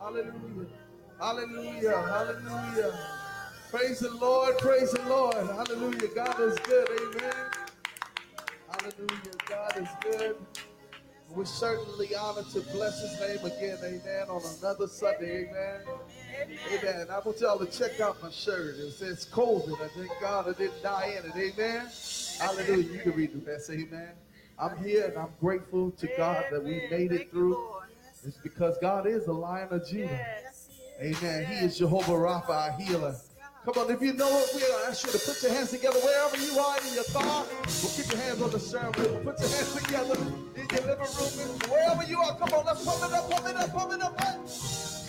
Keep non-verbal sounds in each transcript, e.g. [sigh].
Hallelujah. Hallelujah. Hallelujah. Praise the Lord. Praise the Lord. Hallelujah. God is good. Amen. Hallelujah. God is good. We're certainly honored to bless his name again. Amen. On another Sunday. Amen. Amen. I want y'all to check out my shirt. It says COVID. I thank God I didn't die in it. Amen. Hallelujah. You can read the rest. Amen. I'm here and I'm grateful to God that we made it through. It's because God is a lion of Judah. Amen. He is Jehovah Rapha, our healer. Come on, if you know it, we'll ask you to put your hands together wherever you are in your car. Well, keep your hands on the steering wheel. Put your hands together in your living room, wherever you are. Come on, let's pump it up, pump it up, pump it up. Come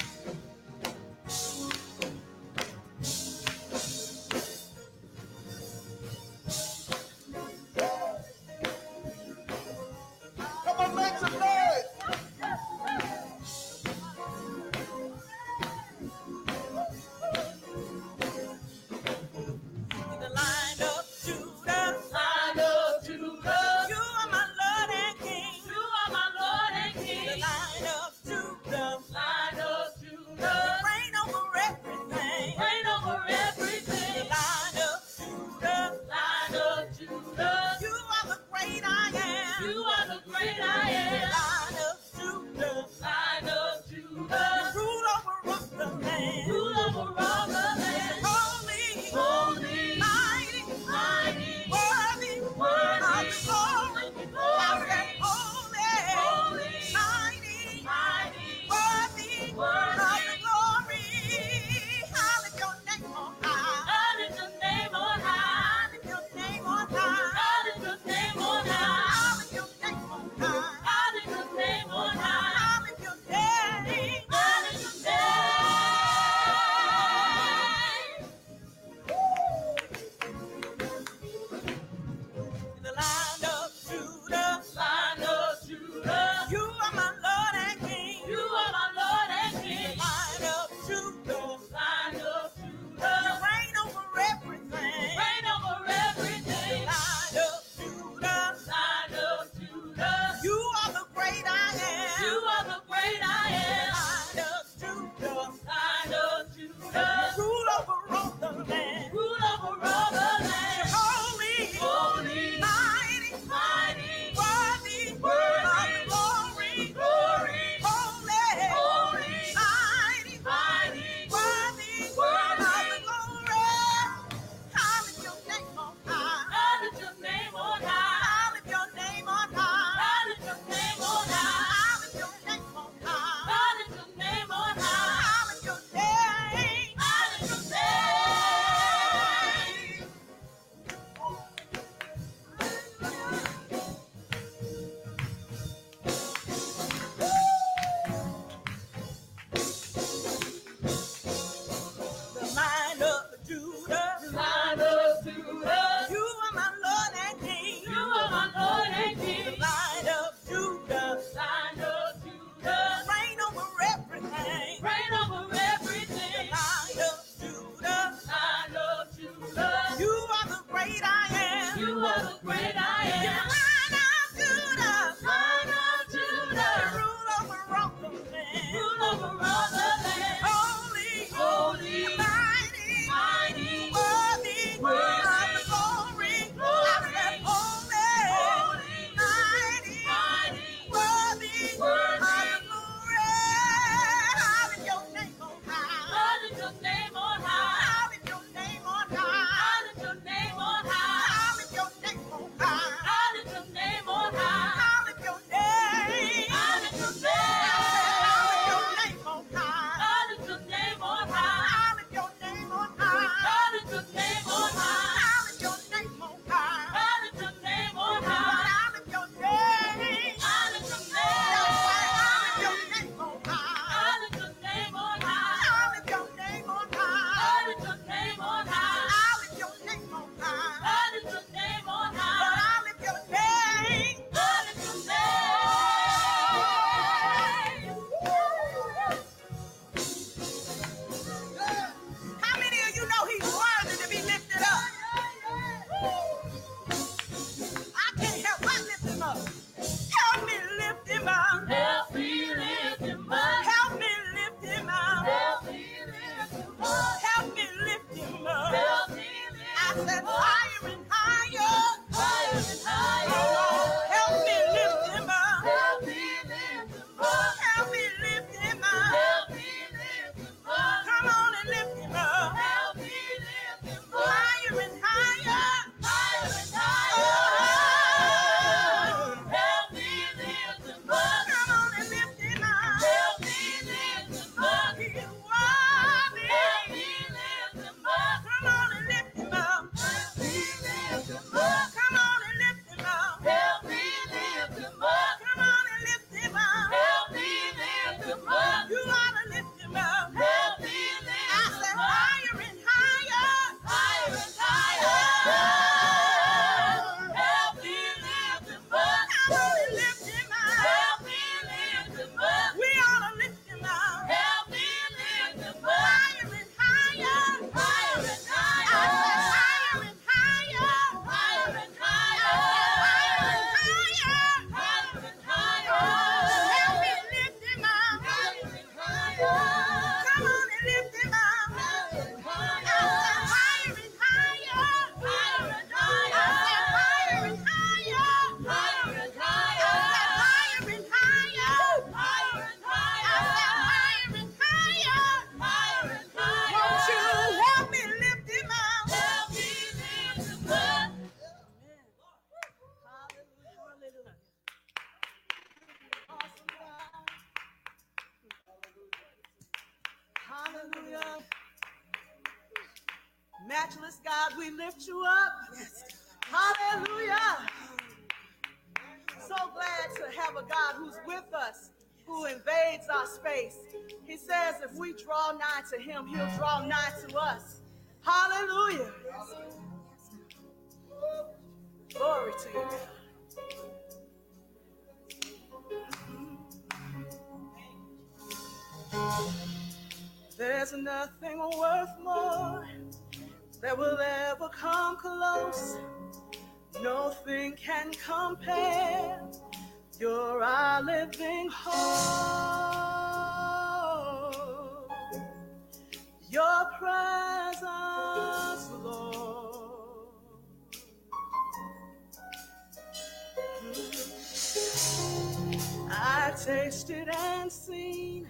unseen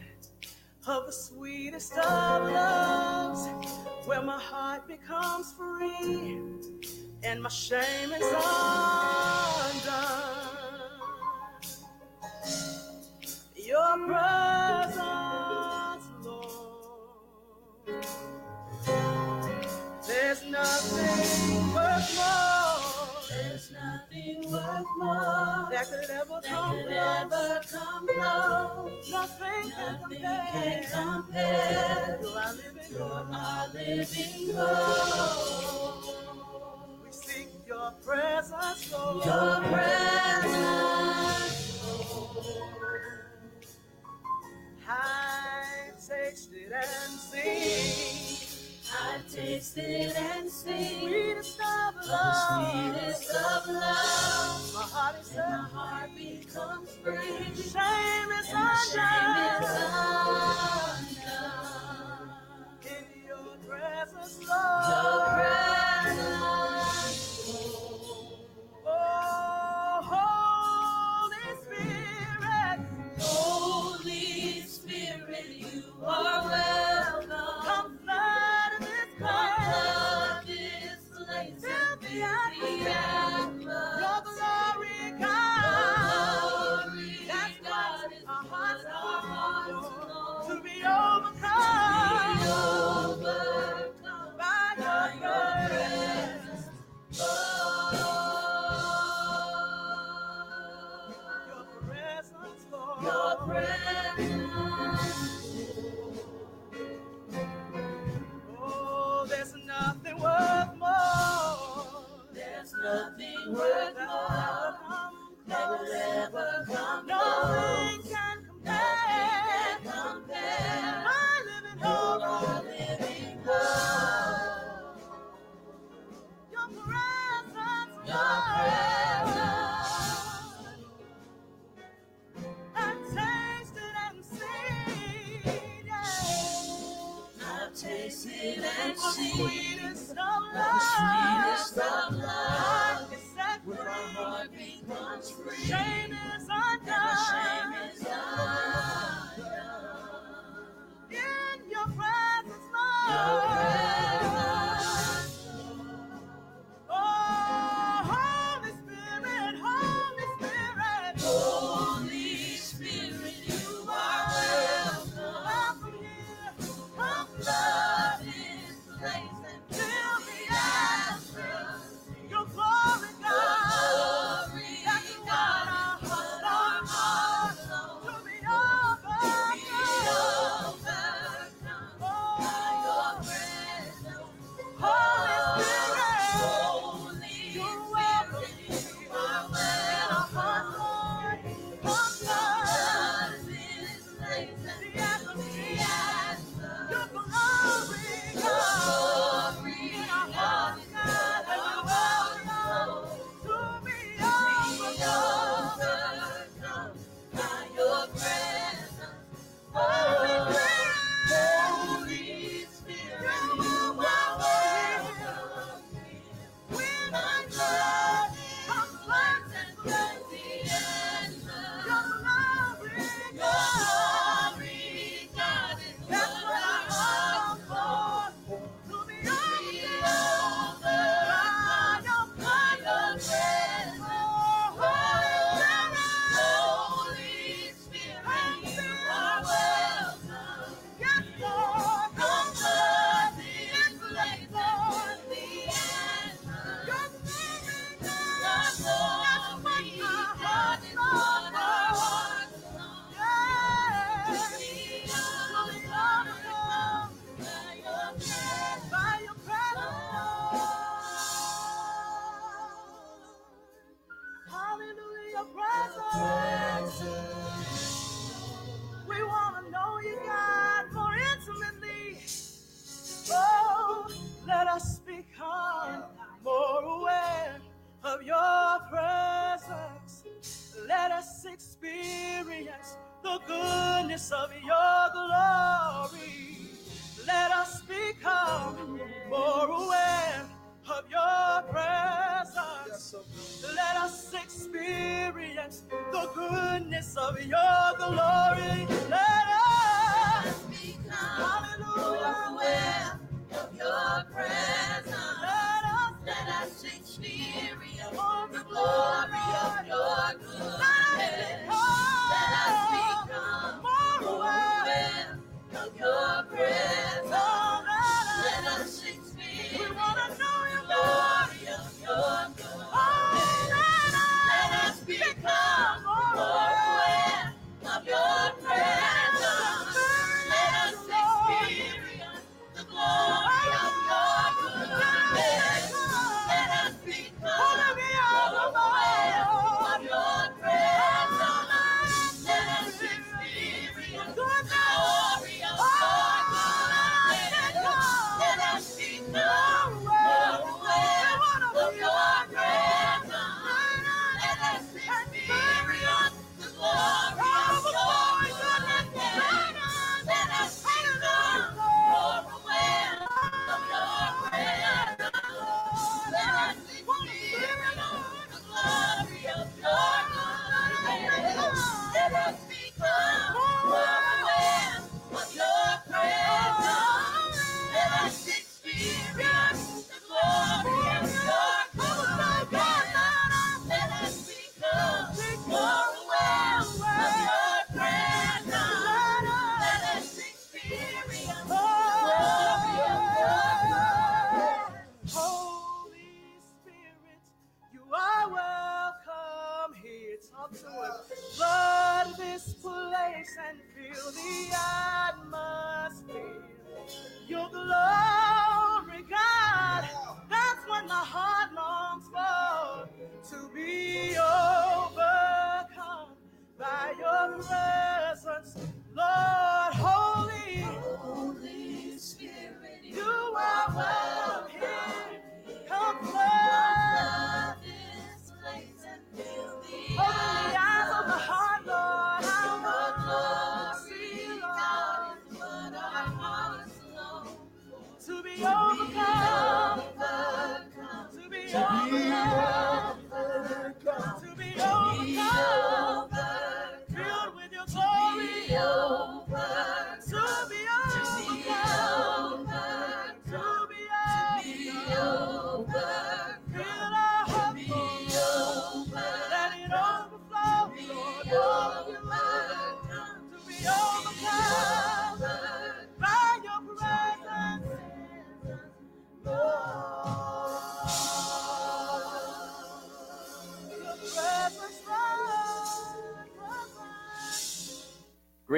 of the sweetest of loves, where my heart becomes free and my shame is undone. Your brother. that could come close. Nothing can compare our living hope. We seek your presence, Lord. Your presence, tasted, and see I've tasted and seen sweetest of love, sweetest of love. My heart is and my heart becomes free. Shame is and undone. Shame is undone. In your presence, Lord. Your presence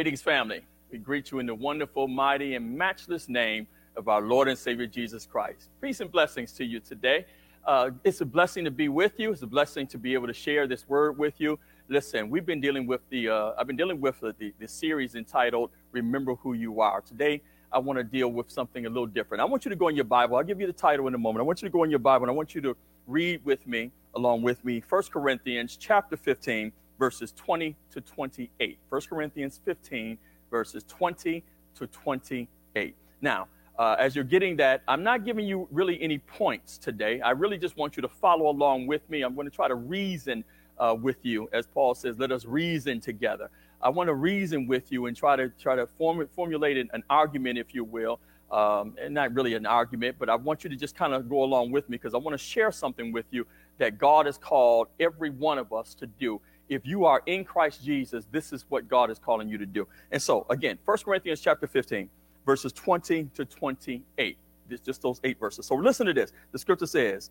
Greetings, family. We greet you in the wonderful, mighty, and matchless name of our Lord and Savior Jesus Christ. Peace and blessings to you today. Uh, it's a blessing to be with you. It's a blessing to be able to share this word with you. Listen, we've been dealing with the. Uh, I've been dealing with the, the, the series entitled "Remember Who You Are." Today, I want to deal with something a little different. I want you to go in your Bible. I'll give you the title in a moment. I want you to go in your Bible and I want you to read with me, along with me, 1 Corinthians chapter 15, verses 20 to 28. 1 Corinthians 15, verses 20 to 28. Now, uh, as you're getting that, I'm not giving you really any points today. I really just want you to follow along with me. I'm going to try to reason uh, with you, as Paul says, let us reason together. I want to reason with you and try to try to form, formulate an, argument, if you will, um, and not really an argument, but I want you to just kind of go along with me because I want to share something with you that God has called every one of us to do. If you are in Christ Jesus, this is what God is calling you to do. And so, again, 1 Corinthians chapter 15, verses 20 to 28. It's just those eight verses. So listen to this. The scripture says,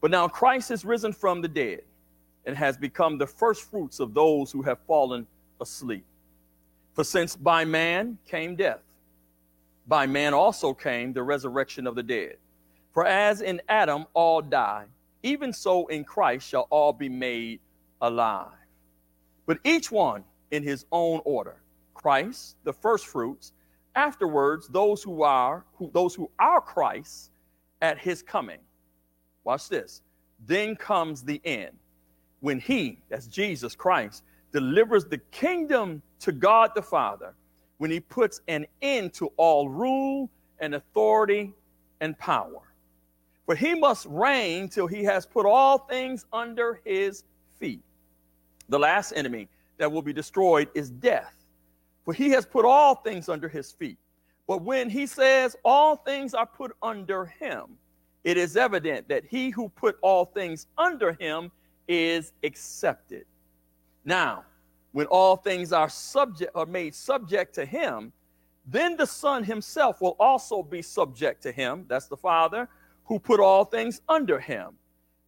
But now Christ is risen from the dead and has become the first fruits of those who have fallen asleep. For since by man came death, by man also came the resurrection of the dead. For as in Adam all die, even so in Christ shall all be made alive. But each one in his own order. Christ, the first fruits, afterwards those who are who, those who are Christ at his coming. Watch this. Then comes the end when he, that's Jesus Christ, delivers the kingdom to God the Father, when he puts an end to all rule and authority and power. For he must reign till he has put all things under his feet. The last enemy that will be destroyed is death, for he has put all things under his feet. But when he says all things are put under him, it is evident that he who put all things under him is accepted. Now, when all things are subject are made subject to him, then the Son himself will also be subject to him. That's the Father who put all things under him,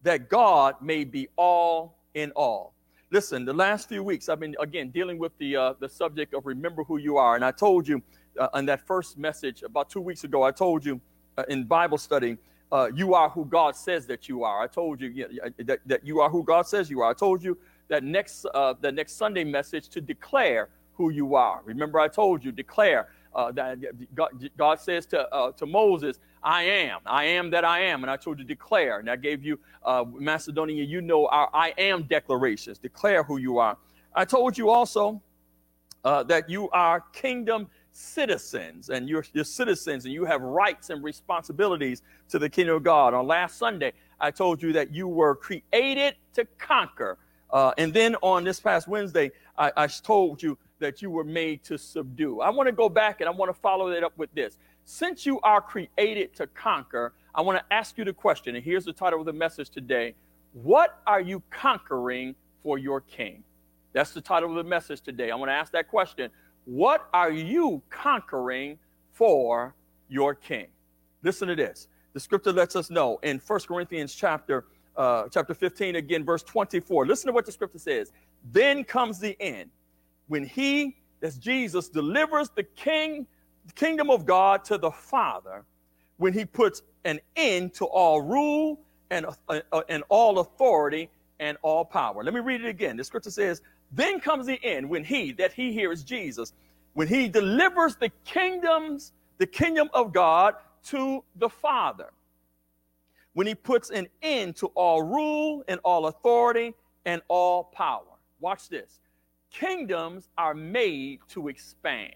that God may be all in all. Listen, the last few weeks I've been again dealing with the uh, the subject of remember who you are, and I told you uh, in that first message about two weeks ago. I told you uh, in Bible study uh, you are who God says that you are. I told you yeah, that, that you are who God says you are. I told you that next uh, the next Sunday message to declare who you are. Remember, I told you declare uh, that God, God, says to uh, to Moses, "I am, I am that I am," and I told you declare. And I gave you uh, Macedonia. You know our I am declarations. Declare who you are. I told you also uh, that you are kingdom citizens and you're, you're citizens and you have rights and responsibilities to the kingdom of God. On last Sunday, I told you that you were created to conquer. Uh, and then on this past Wednesday, I, I told you that you were made to subdue. I want to go back and I want to follow that up with this. Since you are created to conquer, I want to ask you the question, and here's the title of the message today What are you conquering for your king? That's the title of the message today. I want to ask that question. What are you conquering for your king? Listen to this. The scripture lets us know in 1 Corinthians chapter uh, chapter 15 again verse 24. Listen to what the scripture says. Then comes the end when he that's Jesus delivers the king kingdom of God to the Father when he puts an end to all rule and, uh, uh, and all authority and all power. Let me read it again. The scripture says, then comes the end when he, that he here is Jesus, when he delivers the kingdoms, the kingdom of God to the Father. When he puts an end to all rule and all authority and all power. Watch this. Kingdoms are made to expand.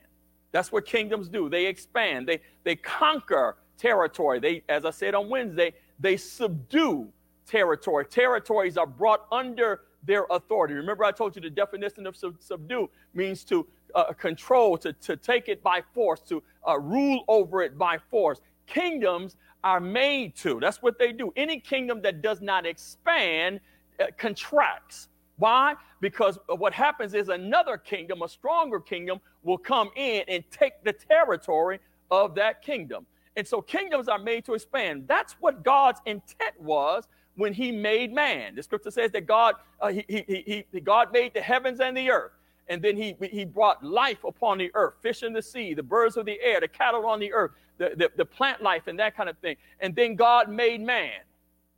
That's what kingdoms do. They expand. They they conquer territory. They, as I said on Wednesday, they subdue territory. Territories are brought under their authority. Remember, I told you the definition of sub- subdue means to uh, control, to, to take it by force, to uh, rule over it by force. Kingdoms are made to. That's what they do. Any kingdom that does not expand uh, contracts. Why? Because what happens is another kingdom, a stronger kingdom, will come in and take the territory of that kingdom. And so kingdoms are made to expand. That's what God's intent was when he made man. The scripture says that God, uh, he, he, he, God made the heavens and the earth. And then he, he brought life upon the earth, fish in the sea, the birds of the air, the cattle on the earth, the, the, the plant life, and that kind of thing. And then God made man.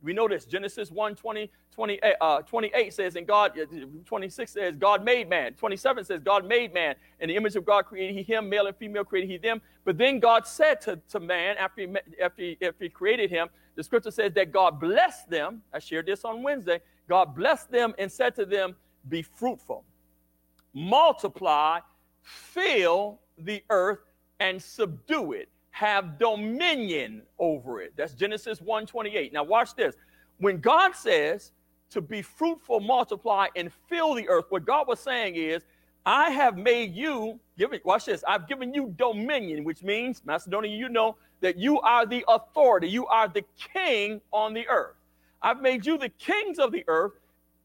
We know this. Genesis 1 20, 28, uh, 28 says, and God, uh, 26 says, God made man. 27 says, God made man. In the image of God created he him, male and female created he them. But then God said to, to man, after he, after, he, after he created him, the scripture says that God blessed them. I shared this on Wednesday. God blessed them and said to them, Be fruitful, multiply, fill the earth, and subdue it have dominion over it. That's Genesis 1:28. Now watch this. When God says to be fruitful, multiply, and fill the earth, what God was saying is, I have made you, give it, watch this, I've given you dominion, which means, Macedonia, you know that you are the authority, you are the king on the earth. I've made you the kings of the earth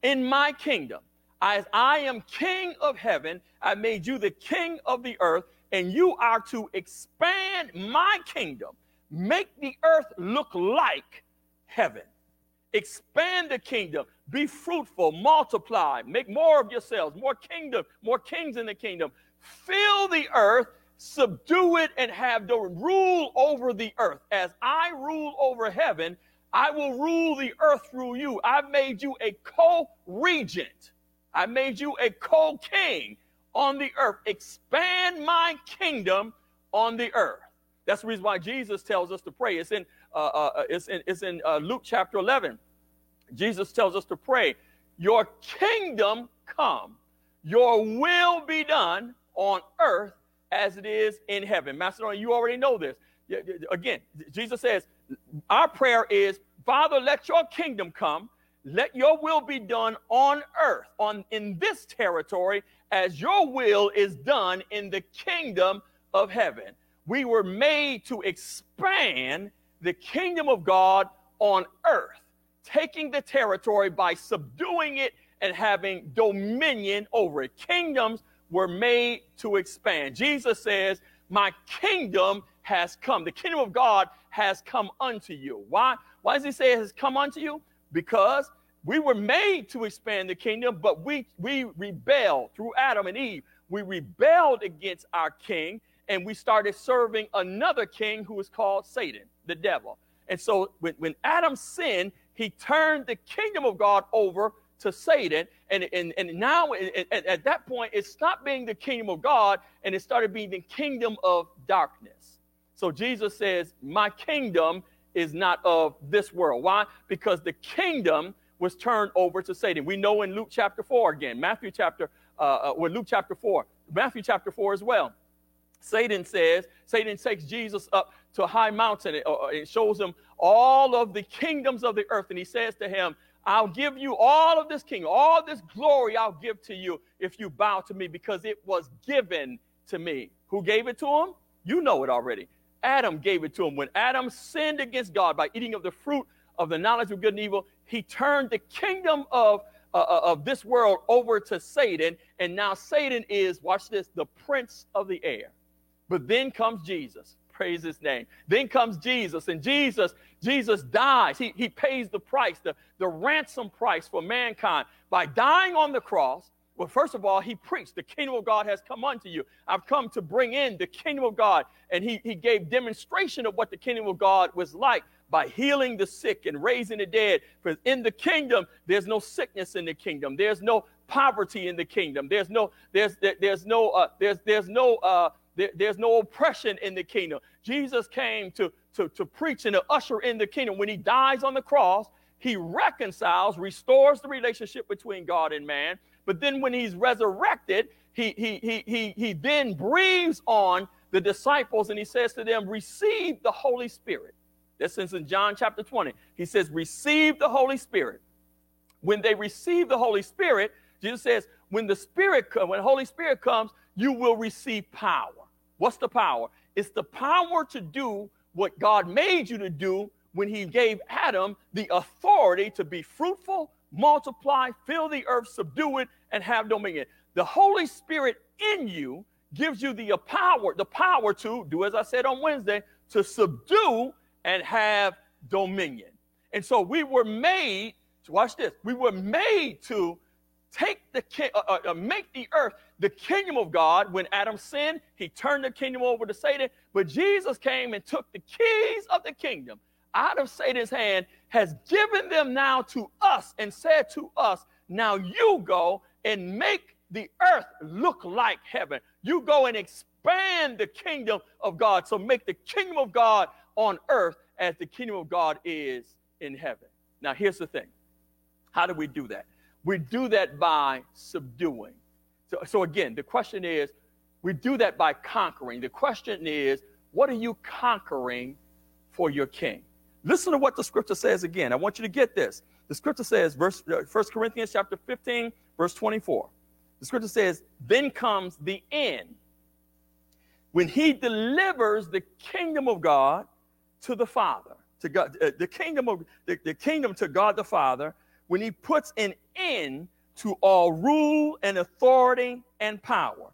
in my kingdom. As I am king of heaven, I made you the king of the earth, and you are to expand my kingdom, make the earth look like heaven. Expand the kingdom, be fruitful, multiply, make more of yourselves, more kingdom, more kings in the kingdom. Fill the earth, subdue it, and have the rule over the earth. As I rule over heaven, I will rule the earth through you. I've made you a co regent, I made you a co king on the earth. Expand my kingdom on the earth. That's the reason why Jesus tells us to pray. It's in, uh, uh, uh it's in, it's in uh, Luke chapter 11. Jesus tells us to pray, Your kingdom come, your will be done on earth as it is in heaven. Macedonia, you already know this. Again, Jesus says, Our prayer is, Father, let your kingdom come. Let your will be done on earth, on in this territory, as your will is done in the kingdom of heaven. We were made to expand the kingdom of God on earth, taking the territory by subduing it and having dominion over it. Kingdoms were made to expand. Jesus says, My kingdom has come. The kingdom of God has come unto you. Why? Why does he say it has come unto you? Because we were made to expand the kingdom, but we, we rebelled through Adam and Eve. We rebelled against our king and we started serving another king who was called Satan, the devil. And so when, when Adam sinned, he turned the kingdom of God over to Satan. And, and, and now at, at that point, it stopped being the kingdom of God and it started being the kingdom of darkness. So Jesus says, My kingdom is not of this world. Why? Because the kingdom was turned over to Satan. We know in Luke chapter 4 again, Matthew chapter, uh, uh, or Luke chapter 4, Matthew chapter 4 as well. Satan says, Satan takes Jesus up to a high mountain and, uh, and shows him all of the kingdoms of the earth. And he says to him, I'll give you all of this king, all this glory I'll give to you if you bow to me because it was given to me. Who gave it to him? You know it already. Adam gave it to him. When Adam sinned against God by eating of the fruit of the knowledge of good and evil, he turned the kingdom of, uh, uh, of this world over to Satan. And now Satan is, watch this, the prince of the air. But then comes Jesus. Praise his name. Then comes Jesus, and Jesus, Jesus dies. He, he pays the price, the, the ransom price for mankind by dying on the cross. Well, first of all, he preached, the kingdom of God has come unto you. I've come to bring in the kingdom of God. And he, he gave demonstration of what the kingdom of God was like by healing the sick and raising the dead. For in the kingdom, there's no sickness in the kingdom. There's no poverty in the kingdom. There's no there's there, there's no uh, there's there's no uh, there, there's no oppression in the kingdom. Jesus came to to to preach and to usher in the kingdom. When he dies on the cross, he reconciles, restores the relationship between God and man. But then when he's resurrected, he he he he he then breathes on the disciples and he says to them, "Receive the Holy Spirit." This is in John chapter 20. He says, receive the Holy Spirit. When they receive the Holy Spirit, Jesus says, when the Spirit comes, when the Holy Spirit comes, you will receive power. What's the power? It's the power to do what God made you to do when he gave Adam the authority to be fruitful, multiply, fill the earth, subdue it, and have dominion. The Holy Spirit in you gives you the power, the power to do as I said on Wednesday, to subdue and have dominion. And so we were made, watch this, we were made to take the uh, uh, uh, make the earth the kingdom of God. When Adam sinned, he turned the kingdom over to Satan, but Jesus came and took the keys of the kingdom out of Satan's hand, has given them now to us and said to us, Now you go and make the earth look like heaven. You go and expand the kingdom of God. So make the kingdom of God on earth as the kingdom of God is in heaven. Now, here's the thing how do we do that? We do that by subduing. So, so again, the question is we do that by conquering. The question is, what are you conquering for your king? Listen to what the scripture says again. I want you to get this. The scripture says, verse uh, 1 Corinthians chapter 15, verse 24. The scripture says, Then comes the end. When he delivers the kingdom of God to the Father, to God, uh, the kingdom of the, the kingdom to God the Father, when he puts an end to all rule and authority and power.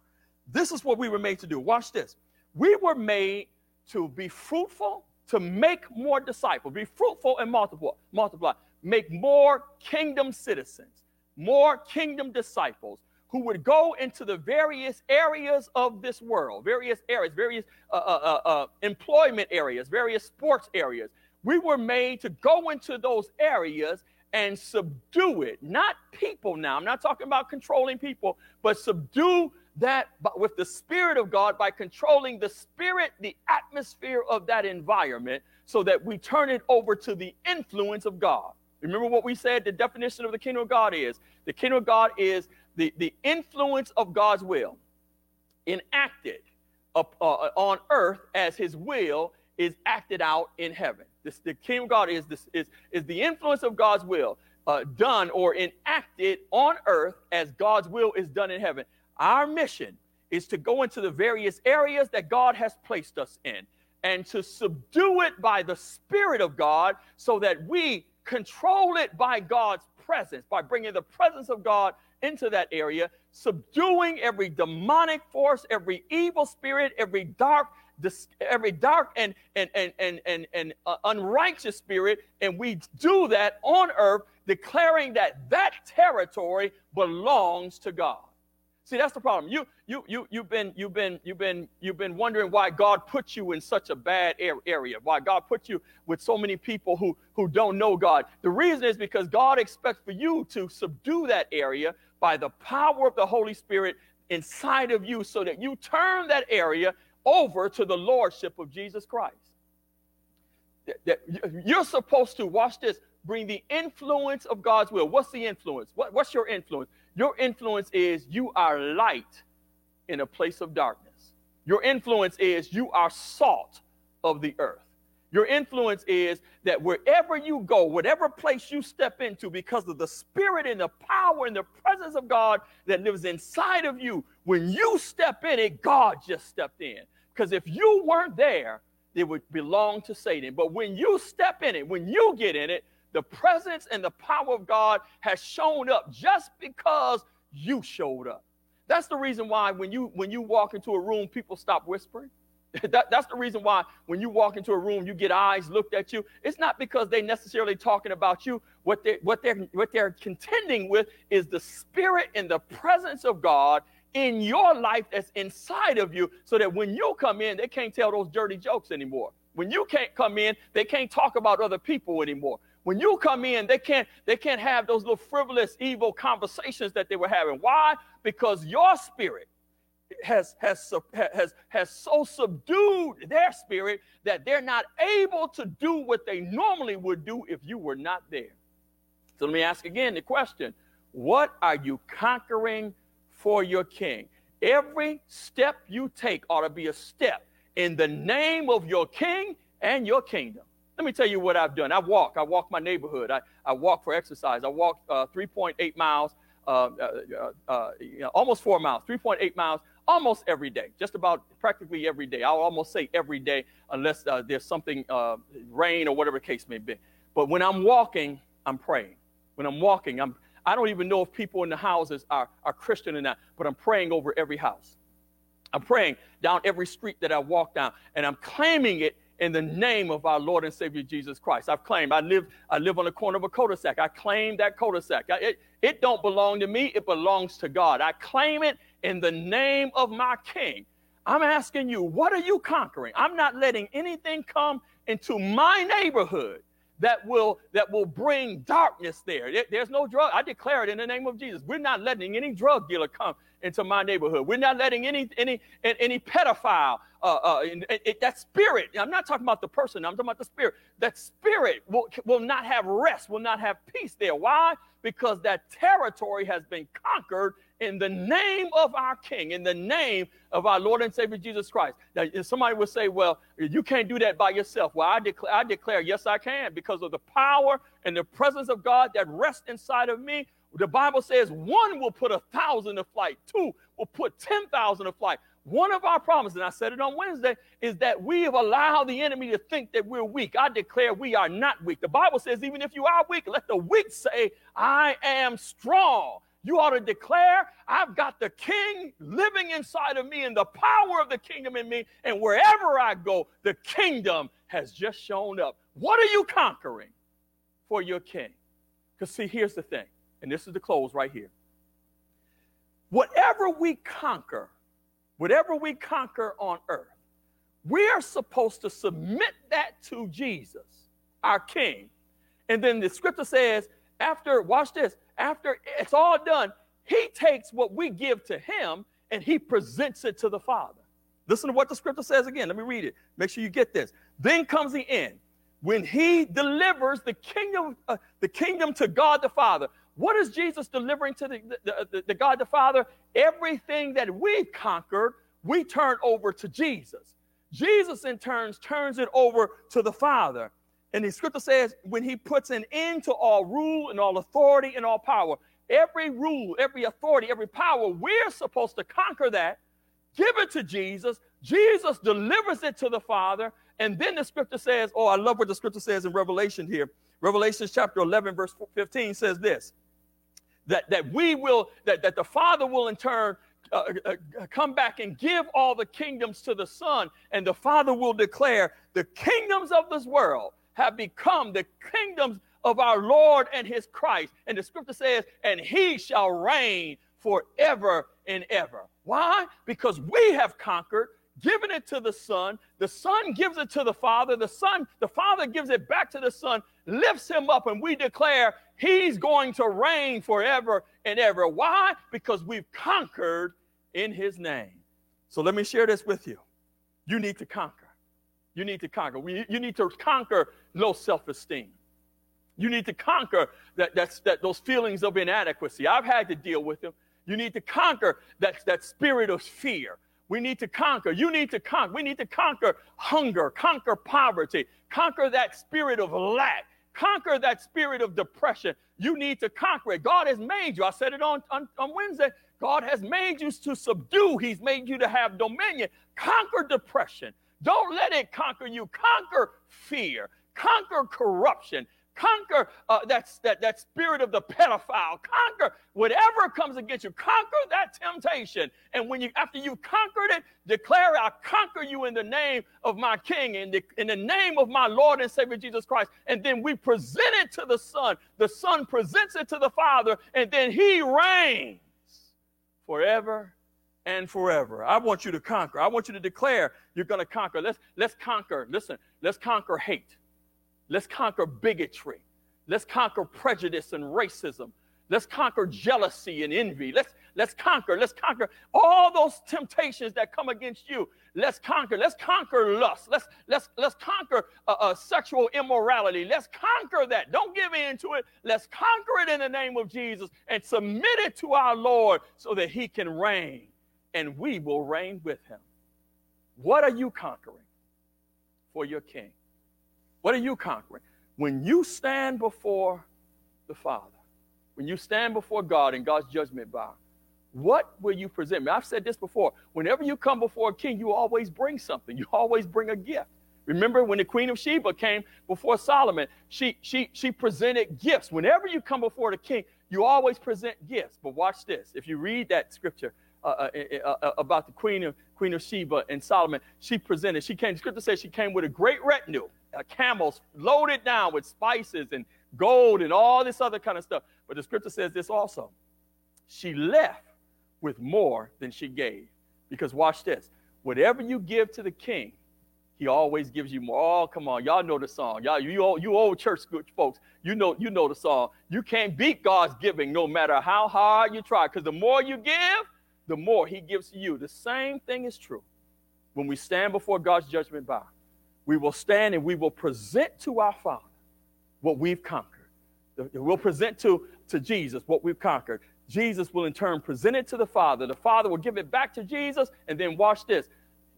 This is what we were made to do. Watch this. We were made to be fruitful to make more disciples, be fruitful and multiply, multiply, make more kingdom citizens, more kingdom disciples who would go into the various areas of this world, various areas, various uh, uh, uh, uh, employment areas, various sports areas. We were made to go into those areas and subdue it. Not people now. I'm not talking about controlling people, but subdue that with the Spirit of God by controlling the spirit, the atmosphere of that environment, so that we turn it over to the influence of God. Remember what we said the definition of the kingdom of God is? The kingdom of God is the, the influence of God's will enacted up, uh, on earth as his will is acted out in heaven. This, the kingdom of God is, this, is, is the influence of God's will uh, done or enacted on earth as God's will is done in heaven. Our mission is to go into the various areas that God has placed us in and to subdue it by the Spirit of God so that we control it by God's presence, by bringing the presence of God into that area, subduing every demonic force, every evil spirit, every dark every dark and and and and and, and uh, unrighteous spirit and we do that on earth declaring that that territory belongs to God See, that's the problem. You, you, you, you've been, you've been, you've been, you've been wondering why God put you in such a bad area. Why God put you with so many people who, who don't know God. The reason is because God expects for you to subdue that area by the power of the Holy Spirit inside of you, so that you turn that area over to the lordship of Jesus Christ. That you're supposed to watch this. Bring the influence of God's will. What's the influence? What, what's your influence? Your influence is you are light in a place of darkness. Your influence is you are salt of the earth. Your influence is that wherever you go, whatever place you step into, because of the spirit and the power and the presence of God that lives inside of you, when you step in it, God just stepped in. Because if you weren't there, it would belong to Satan. But when you step in it, when you get in it, the presence and the power of God has shown up just because you showed up. That's the reason why when you when you walk into a room, people stop whispering. [laughs] that, that's the reason why when you walk into a room, you get eyes looked at you. It's not because they're necessarily talking about you. What they what they're what they're contending with is the spirit and the presence of God in your life that's inside of you, so that when you come in, they can't tell those dirty jokes anymore. When you can't come in, they can't talk about other people anymore. When you come in, they can't they can't have those little frivolous, evil conversations that they were having. Why? Because your spirit has has has has so subdued their spirit that they're not able to do what they normally would do if you were not there. So let me ask again the question: What are you conquering for your king? Every step you take ought to be a step in the name of your king and your kingdom. Let me tell you what I've done. I walk. I walk my neighborhood. I, I walk for exercise. I walk uh, 3.8 miles, uh, uh, uh, you know, almost four miles, 3.8 miles almost every day, just about practically every day. I'll almost say every day, unless uh, there's something, uh, rain or whatever the case may be. But when I'm walking, I'm praying. When I'm walking, I'm, I don't even know if people in the houses are, are Christian or not, but I'm praying over every house. I'm praying down every street that I walk down, and I'm claiming it in the name of our Lord and Savior Jesus Christ. I've claimed I live I live on the corner of a cul-de-sac. I claim that cul-de-sac. It, it don't belong to me, it belongs to God. I claim it in the name of my King. I'm asking you, what are you conquering? I'm not letting anything come into my neighborhood that will that will bring darkness there. There's no drug. I declare it in the name of Jesus. We're not letting any drug dealer come into my neighborhood. We're not letting any any any pedophile. Uh, uh, that spirit. I'm not talking about the person. I'm talking about the spirit. That spirit will will not have rest. Will not have peace there. Why? Because that territory has been conquered in the name of our King, in the name of our Lord and Savior Jesus Christ. Now, somebody would say, well, you can't do that by yourself. Well, I, declare, I declare, yes, I can, because of the power and the presence of God that rests inside of me. The Bible says one will put a thousand to flight, two will put 10,000 to flight. One of our problems, and I said it on Wednesday, is that we have allowed the enemy to think that we're weak. I declare we are not weak. The Bible says, even if you are weak, let the weak say, I am strong. You ought to declare, I've got the king living inside of me and the power of the kingdom in me. And wherever I go, the kingdom has just shown up. What are you conquering for your king? Because, see, here's the thing, and this is the close right here. Whatever we conquer, whatever we conquer on earth, we are supposed to submit that to Jesus, our king. And then the scripture says, after, watch this, after it's all done, he takes what we give to him and he presents it to the Father. Listen to what the scripture says again. Let me read it. Make sure you get this. Then comes the end. When he delivers the kingdom, uh, the kingdom to God the Father. What is Jesus delivering to the, the, uh, the, the God the Father? Everything that we've conquered, we turn over to Jesus. Jesus, in turns, turns it over to the Father. And the scripture says, when he puts an end to all rule and all authority and all power, every rule, every authority, every power, we're supposed to conquer that, give it to Jesus. Jesus delivers it to the Father. And then the scripture says, oh, I love what the scripture says in Revelation here. Revelation chapter 11, verse 15 says this that, that we will, that, that the Father will in turn uh, uh, uh, come back and give all the kingdoms to the Son, and the Father will declare the kingdoms of this world have become the kingdoms of our Lord and his Christ. And the scripture says, and he shall reign forever and ever. Why? Because we have conquered, given it to the Son. The Son gives it to the Father. The Son, the Father gives it back to the Son, lifts him up, and we declare he's going to reign forever and ever. Why? Because we've conquered in his name. So let me share this with you. You need to conquer. You need to conquer. You need to conquer low self-esteem. You need to conquer that, that's, that, those feelings of inadequacy. I've had to deal with them. You need to conquer that, that spirit of fear. We need to conquer. You need to conquer. We need to conquer hunger, conquer poverty, conquer that spirit of lack, conquer that spirit of depression. You need to conquer it. God has made you. I said it on, on, on Wednesday. God has made you to subdue, He's made you to have dominion. Conquer depression. Don't let it conquer you. Conquer fear, conquer corruption, conquer uh, that, that, that spirit of the pedophile, conquer whatever comes against you, conquer that temptation. And when you, after you've conquered it, declare, I conquer you in the name of my King, in the, in the name of my Lord and Savior Jesus Christ. And then we present it to the Son. The Son presents it to the Father, and then He reigns forever and forever. I want you to conquer. I want you to declare you're going to conquer. Let's, let's conquer. Listen, let's conquer hate. Let's conquer bigotry. Let's conquer prejudice and racism. Let's conquer jealousy and envy. Let's, let's conquer. Let's conquer all those temptations that come against you. Let's conquer. Let's conquer lust. Let's, let's, let's conquer uh, uh, sexual immorality. Let's conquer that. Don't give in to it. Let's conquer it in the name of Jesus and submit it to our Lord so that he can reign and we will reign with him. What are you conquering for your king? What are you conquering? When you stand before the Father, when you stand before God in God's judgment bar, what will you present me? I've said this before. Whenever you come before a king, you always bring something. You always bring a gift. Remember when the Queen of Sheba came before Solomon, she she she presented gifts. Whenever you come before the king, you always present gifts. But watch this. If you read that scripture uh, uh, uh, uh about the Queen of Queen of Sheba and Solomon, she presented. She came. The scripture says she came with a great retinue, Uh, camels loaded down with spices and gold and all this other kind of stuff. But the scripture says this also. She left with more than she gave. Because watch this whatever you give to the king, he always gives you more. Oh, come on, y'all know the song. Y'all, you old, you old church folks, you know, you know the song. You can't beat God's giving no matter how hard you try, because the more you give, the more He gives to you. The same thing is true when we stand before God's judgment bar. We will stand and we will present to our Father what we've conquered. We'll present to, to Jesus what we've conquered. Jesus will in turn present it to the Father. The Father will give it back to Jesus, and then watch this.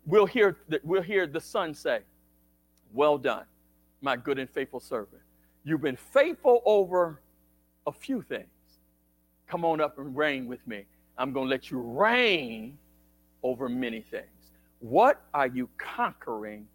We'll hear, we'll hear the Son say, Well done, my good and faithful servant. You've been faithful over a few things. Come on up and reign with me. I'm going to let you reign over many things. What are you conquering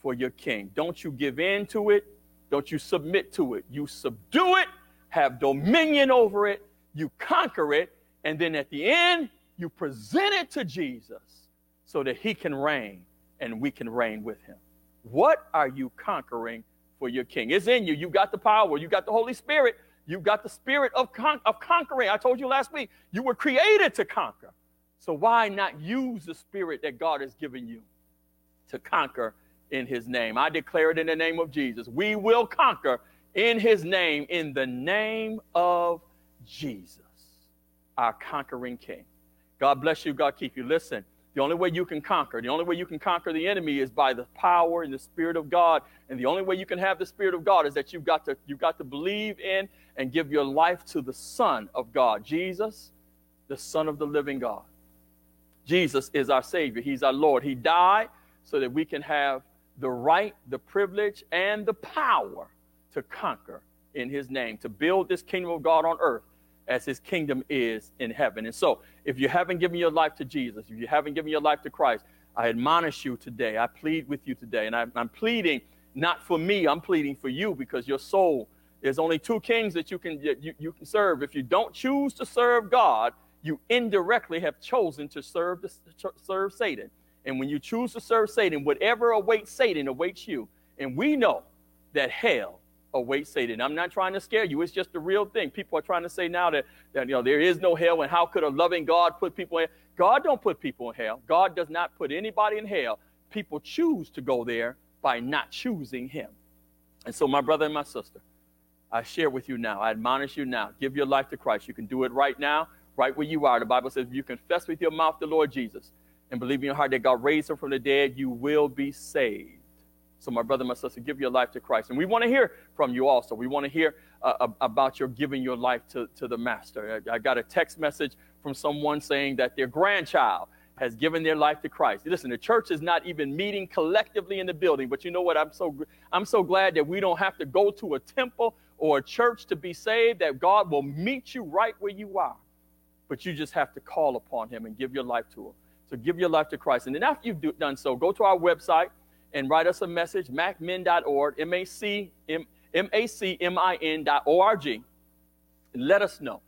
for your king? Don't you give in to it. Don't you submit to it. You subdue it, have dominion over it, you conquer it, and then at the end, you present it to Jesus so that he can reign and we can reign with him. What are you conquering for your king? It's in you. You got the power, you got the Holy Spirit, you got the spirit of, con- of conquering. I told you last week, you were created to conquer. So why not use the spirit that God has given you to conquer in his name? I declare it in the name of Jesus. We will conquer in his name, in the name of Jesus, our conquering king. God bless you. God keep you. Listen, the only way you can conquer, the only way you can conquer the enemy is by the power and the Spirit of God. And the only way you can have the Spirit of God is that you've got to, you've got to believe in and give your life to the Son of God, Jesus, the Son of the living God. Jesus is our Savior. He's our Lord. He died so that we can have the right, the privilege, and the power to conquer in His name, to build this kingdom of God on earth as his kingdom is in heaven. And so, if you haven't given your life to Jesus, if you haven't given your life to Christ, I admonish you today. I plead with you today. And I, am pleading not for me, I'm pleading for you because your soul, there's only two kings that you can, you, you can serve. If you don't choose to serve God, you indirectly have chosen to serve, the, serve Satan. And when you choose to serve Satan, whatever awaits Satan awaits you. And we know that hell awaits Satan. I'm not trying to scare you. It's just the real thing. People are trying to say now that, that you know there is no hell and how could a loving God put people in? God don't put people in hell. God does not put anybody in hell. People choose to go there by not choosing him. And so my brother and my sister, I share with you now. I admonish you now. Give your life to Christ. You can do it right now, right where you are. The Bible says if you confess with your mouth the Lord Jesus and believe in your heart that God raised him from the dead, you will be saved. So, my brother, my sister, give your life to Christ. And we want to hear from you also. We want to hear uh, about your giving your life to, to the Master. I, I got a text message from someone saying that their grandchild has given their life to Christ. Listen, the church is not even meeting collectively in the building, but you know what? I'm so I'm so glad that we don't have to go to a temple or a church to be saved. That God will meet you right where you are, but you just have to call upon Him and give your life to Him. So give your life to Christ, and then after you've do, done so, go to our website and write us a message, macmin.org, M-A-C-M-I-N.org. Let us know.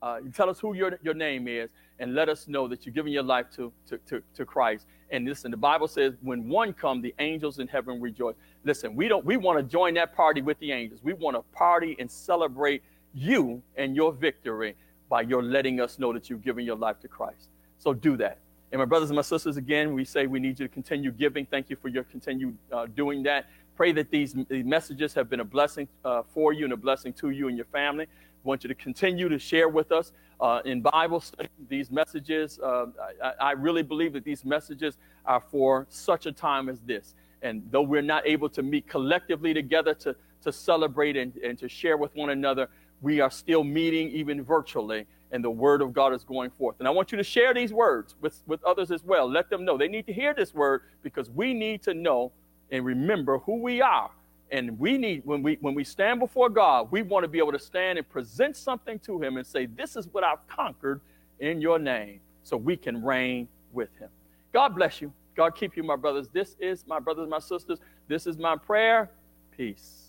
Uh, tell us who your, your name is and let us know that you're giving your life to, to, to, to Christ. And listen, the Bible says when one comes, the angels in heaven rejoice. Listen, we don't we want to join that party with the angels. We want to party and celebrate you and your victory by your letting us know that you've given your life to Christ. So do that. And my brothers and my sisters, again, we say we need you to continue giving. Thank you for your continued uh, doing that. Pray that these, messages have been a blessing uh, for you and a blessing to you and your family. We want you to continue to share with us uh, in Bible study these messages. Uh, I, I really believe that these messages are for such a time as this. And though we're not able to meet collectively together to, to celebrate and, and to share with one another, we are still meeting even virtually and the word of God is going forth. And I want you to share these words with, with others as well. Let them know. They need to hear this word because we need to know and remember who we are And we need, when we when we stand before God, we want to be able to stand and present something to him and say, This is what I've conquered in your name, so we can reign with him. God bless you. God keep you, my brothers. This is my brothers, my sisters. This is my prayer. Peace.